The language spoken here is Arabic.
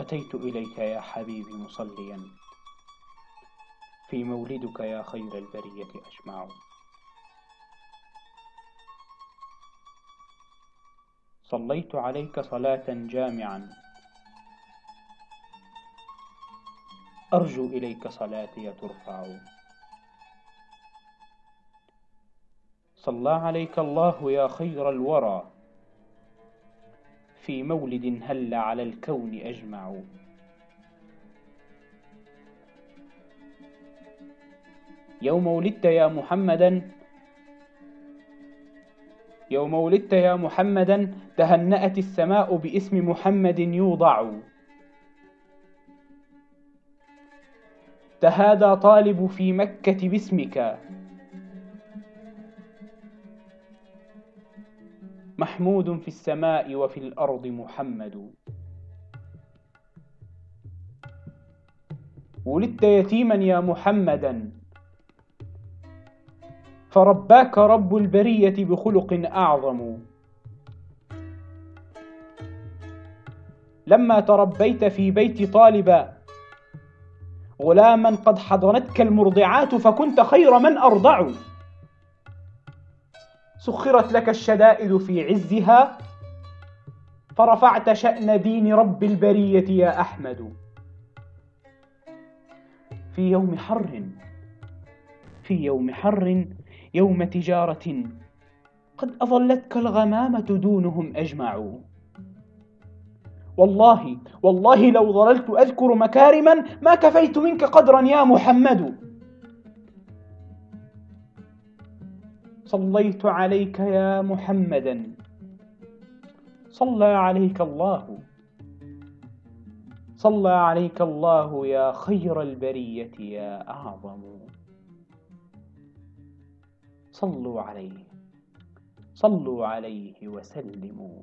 أتيت إليك يا حبيبي مصليا. في مولدك يا خير البرية أجمع صليت عليك صلاة جامعا. أرجو إليك صلاتي ترفع. صلى عليك الله يا خير الورى. في مولد هل على الكون أجمع. يوم ولدت يا محمدا يوم ولدت يا محمدا تهنأت السماء باسم محمد يوضع. تهادى طالب في مكة باسمك. محمود في السماء وفي الأرض محمد. ولدت يتيما يا محمدا. فرباك رب البرية بخلق أعظم. لما تربيت في بيت طالب غلاما قد حضنتك المرضعات فكنت خير من أرضع. سخرت لك الشدائد في عزها فرفعت شأن دين رب البرية يا أحمد. في يوم حر في يوم حر يوم تجارة قد أظلتك الغمامة دونهم أجمعوا. والله والله لو ظللت أذكر مكارما ما كفيت منك قدرا يا محمد. صليت عليك يا محمدا. صلى عليك الله. صلى عليك الله يا خير البرية يا أعظم. صلوا عليه. صلوا عليه وسلموا.